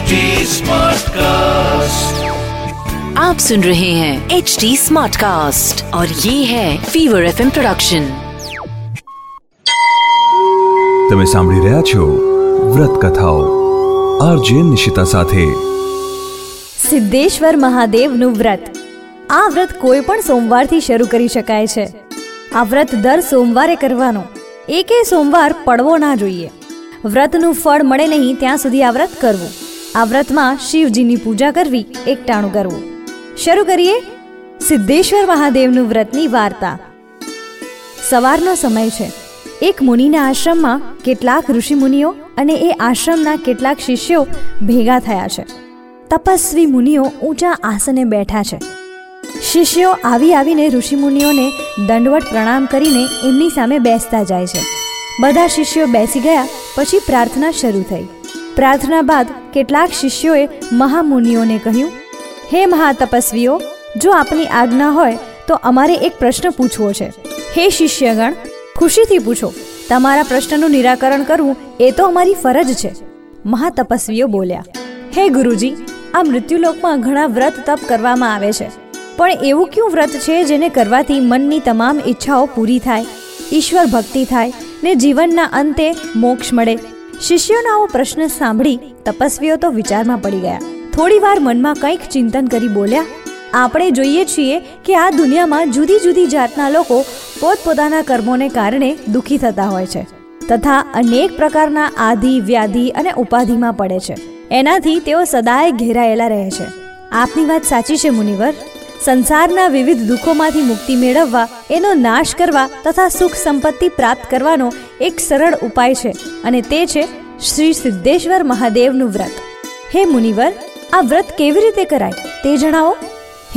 HD Smartcast. आप सुन रहे हैं एच डी स्मार्ट कास्ट और ये है फीवर एफ प्रोडक्शन તમે સાંભળી રહ્યા છો વ્રત કથાઓ આરજે નિશિતા સાથે સિદ્ધેશ્વર મહાદેવનું વ્રત આ વ્રત કોઈ પણ સોમવારથી શરૂ કરી શકાય છે આ વ્રત દર સોમવારે કરવાનો એકે સોમવાર પડવો ના જોઈએ વ્રતનું ફળ મળે નહીં ત્યાં સુધી આ વ્રત કરવું આ વ્રતમાં શિવજીની પૂજા કરવી, એકટાણું કરવું. શરૂ કરીએ સિદ્ધેશ્વર મહાદેવનું વ્રતની વાર્તા. સવારનો સમય છે. એક મુનિના આશ્રમમાં કેટલાક ઋષિમુનિઓ અને એ આશ્રમના કેટલાક શિષ્યો ભેગા થયા છે. તપસ્વી મુનિઓ ઊંચા આસને બેઠા છે. શિષ્યો આવી આવીને ઋષિમુનિઓને દંડવટ પ્રણામ કરીને એમની સામે બેસતા જાય છે. બધા શિષ્યો બેસી ગયા, પછી પ્રાર્થના શરૂ થઈ. પ્રાર્થના બાદ કેટલાક શિષ્યોએ મહામુનિઓને કહ્યું, હે મહાતપસ્વીઓ, જો આપની આજ્ઞા હોય તો અમારે એક પ્રશ્ન પૂછવો છે. હે શિષ્યગણ, ખુશીથી પૂછો, તમારા પ્રશ્નનું નિરાકરણ કરવું એ તો અમારી ફરજ છે. મહાતપસ્વીઓ બોલ્યા, હે ગુરુજી, આ મૃત્યુલોકમાં ઘણા વ્રત તપ કરવામાં આવે છે. પણ એવું કયું વ્રત છે જેને કરવાથી મનની તમામ ઈચ્છાઓ પૂરી થાય, ઈશ્વર ભક્તિ થાય ને જીવનના અંતે મોક્ષ મળે શિષ્યોનો પ્રશ્ન સાંભળી તપસ્વીઓ તો વિચારમાં પડી ગયા. થોડીવાર મનમાં કંઈક ચિંતન કરી બોલ્યા, આપણે જોઈએ છીએ કે આ દુનિયામાં જુદી જુદી જાતના લોકો પોતપોતાના કર્મોને કારણે દુઃખી થતા હોય છે તથા અનેક પ્રકારના આધિ, વ્યાધિ અને ઉપાધિમાં પડે છે. એનાથી તેઓ સદાય ઘેરાયેલા રહે છે. આપની વાત સાચી છે, મુનિવર. સંસારના વિવિધ દુઃખોમાંથી મુક્તિ મેળવવા, એનો નાશ કરવા તથા સુખ સંપત્તિ પ્રાપ્ત કરવાનો એક સરળ ઉપાય છે અને તે છે શ્રી સિદ્ધેશ્વર મહાદેવનું વ્રત. હે મુનિવર, આ વ્રત કેવી રીતે કરાય તે જણાવો?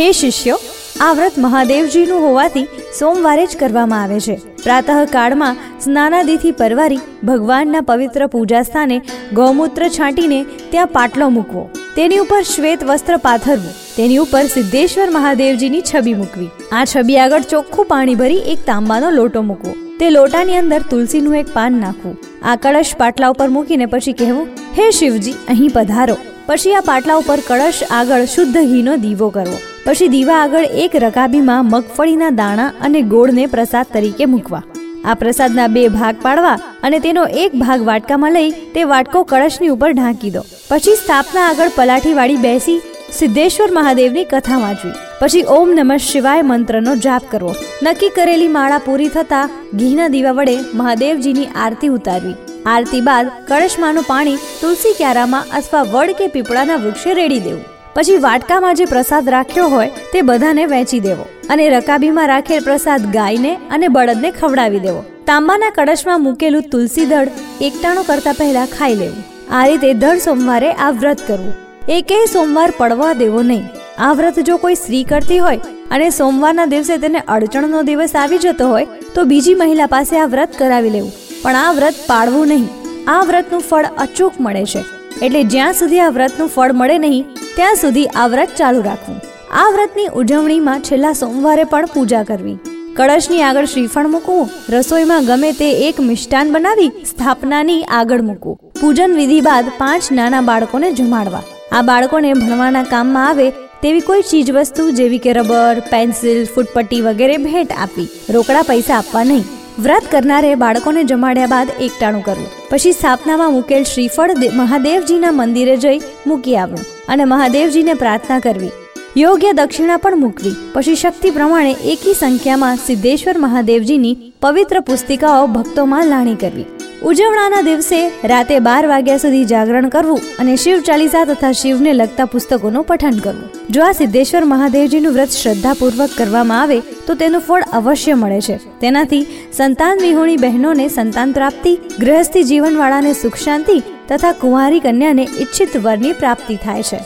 હે શિષ્યો, આ વ્રત મહાદેવજીનું હોવાથી સોમવારે જ કરવામાં આવે છે. પ્રાતઃ કાળમાં સ્નાનાદિથી પરવારી ભગવાનના પવિત્ર પૂજા સ્થાને ગૌમૂત્ર છાંટીને ત્યાં પાટલો મૂકવો. તેની ઉપર શ્વેત વસ્ત્ર પાથરવું, તેની ઉપર સિદ્ધેશ્વર મહાદેવજીની છબી મૂકવી. આ છબી આગળ ચોખ્ખું પાણી ભરી એક તાંબાનો લોટો મૂકવો. તે લોટાની અંદર તુલસીનું એક પાન નાખવું. આ કળશ પાટલા ઉપર મૂકીને પછી કહેવું, હે શિવજી, અહીં પધારો. પછી આ પાટલા ઉપર કળશ આગળ શુદ્ધ ઘીનો દીવો કરવો. પછી દીવા આગળ એક રકાબીમાં મગફળીના દાણા અને ગોળને પ્રસાદ તરીકે મૂકવા. આ પ્રસાદના બે ભાગ પાડવા અને તેનો એક ભાગ વાટકામાં લઈ તે વાટકો કળશની ઉપર ઢાંકી દો. પછી સ્થાપના આગળ પલાઠી વાળી બેસી સિદ્ધેશ્વર મહાદેવની કથા વાંચવી. પછી ઓમ નમઃ શિવાય મંત્રનો જાપ કરવો. નક્કી કરેલી માળા પૂરી થતા ઘીના દીવા વડે મહાદેવજીની આરતી ઉતારવી. આરતી બાદ કળશમાંનું પાણી તુલસી ક્યારામાં અથવા વડ કે પીપળાના વૃક્ષે રેડી દેવું. પછી વાટકામાં જે પ્રસાદ રાખ્યો હોય તે બધાને વહેંચી દેવો અને રકાબીમાં રાખેલ પ્રસાદ ગાયને અને બળદને ખવડાવી દેવો. તાંબાના કળશમાં મૂકેલું તુલસી દળ એકટાણું કરતા પહેલા ખાઈ લેવું. આ રીતે દર સોમવારે આ વ્રત કરવું. એકેય સોમવાર પડવા દેવો નહીં. આ વ્રત જો કોઈ સ્ત્રી કરતી હોય અને સોમવારના દિવસે તેને અડચણનો દિવસ આવી જતો હોય, તો બીજી મહિલા પાસે આ વ્રત કરાવી લેવું. પણ આ વ્રત પાળવું નહીં. આ વ્રતનું ફળ અચૂક મળે છે. એટલે જ્યાં સુધી આ વ્રતનું ફળ મળે નહીં ત્યાં સુધી આ વ્રત ચાલુ રાખવું. આ વ્રતની ઉજવણીમાં છેલ્લા સોમવારે પણ પૂજા કરવી. કળશની આગળ શ્રીફળ મૂકવું, રસોઈમાં ગમે તે એક મિષ્ટાન બનાવી સ્થાપનાની આગળ મૂકવું. પૂજન વિધિ બાદ પાંચ નાના બાળકોને જમાડવા. આ બાળકોને ભણવાના કામમાં આવે તેવી કોઈ ચીજ વસ્તુ જેવી કે રબર, પેન્સિલ, ફૂટપટ્ટી વગેરે ભેટ આપવી. રોકડા પૈસા આપવા નહીં. વ્રત કરનારે બાળકોને જમાડ્યા બાદ એકટાણું કરવું. પછી સ્થાપનામાં મૂકેલ શ્રીફળ મહાદેવજીના મંદિરે જઈ મૂકી આવવું અને મહાદેવજીને પ્રાર્થના કરવી. યોગ્ય દક્ષિણા પણ મૂકવી. પછી શક્તિ પ્રમાણે એકી સંખ્યામાં સિદ્ધેશ્વર મહાદેવજીની પવિત્ર પુસ્તિકાઓ ભક્તોમાં લાણી કરવી. ઉજવણાના દિવસે રાતે બાર વાગ્યા સુધી જાગરણ કરવું અને શિવ ચાલીસા તથા શિવને લગતા પુસ્તકોનું પઠન કરવું. જો આ સિદ્ધેશ્વર મહાદેવજીનું વ્રત શ્રદ્ધાપૂર્વક કરવામાં આવે તો તેનું ફળ અવશ્ય મળે છે. તેનાથી સંતાન વિહોણી બહેનોને સંતાન પ્રાપ્તિ, ગૃહસ્થી જીવનવાળાને સુખ શાંતિ તથા કુંવારી કન્યાને ઈચ્છિત વરની પ્રાપ્તિ થાય છે.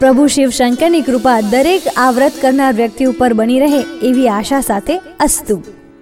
પ્રભુ શિવ શંકરની કૃપા દરેક આ કરનાર વ્યક્તિ ઉપર બની રહે એવી આશા સાથે અસ્તુ.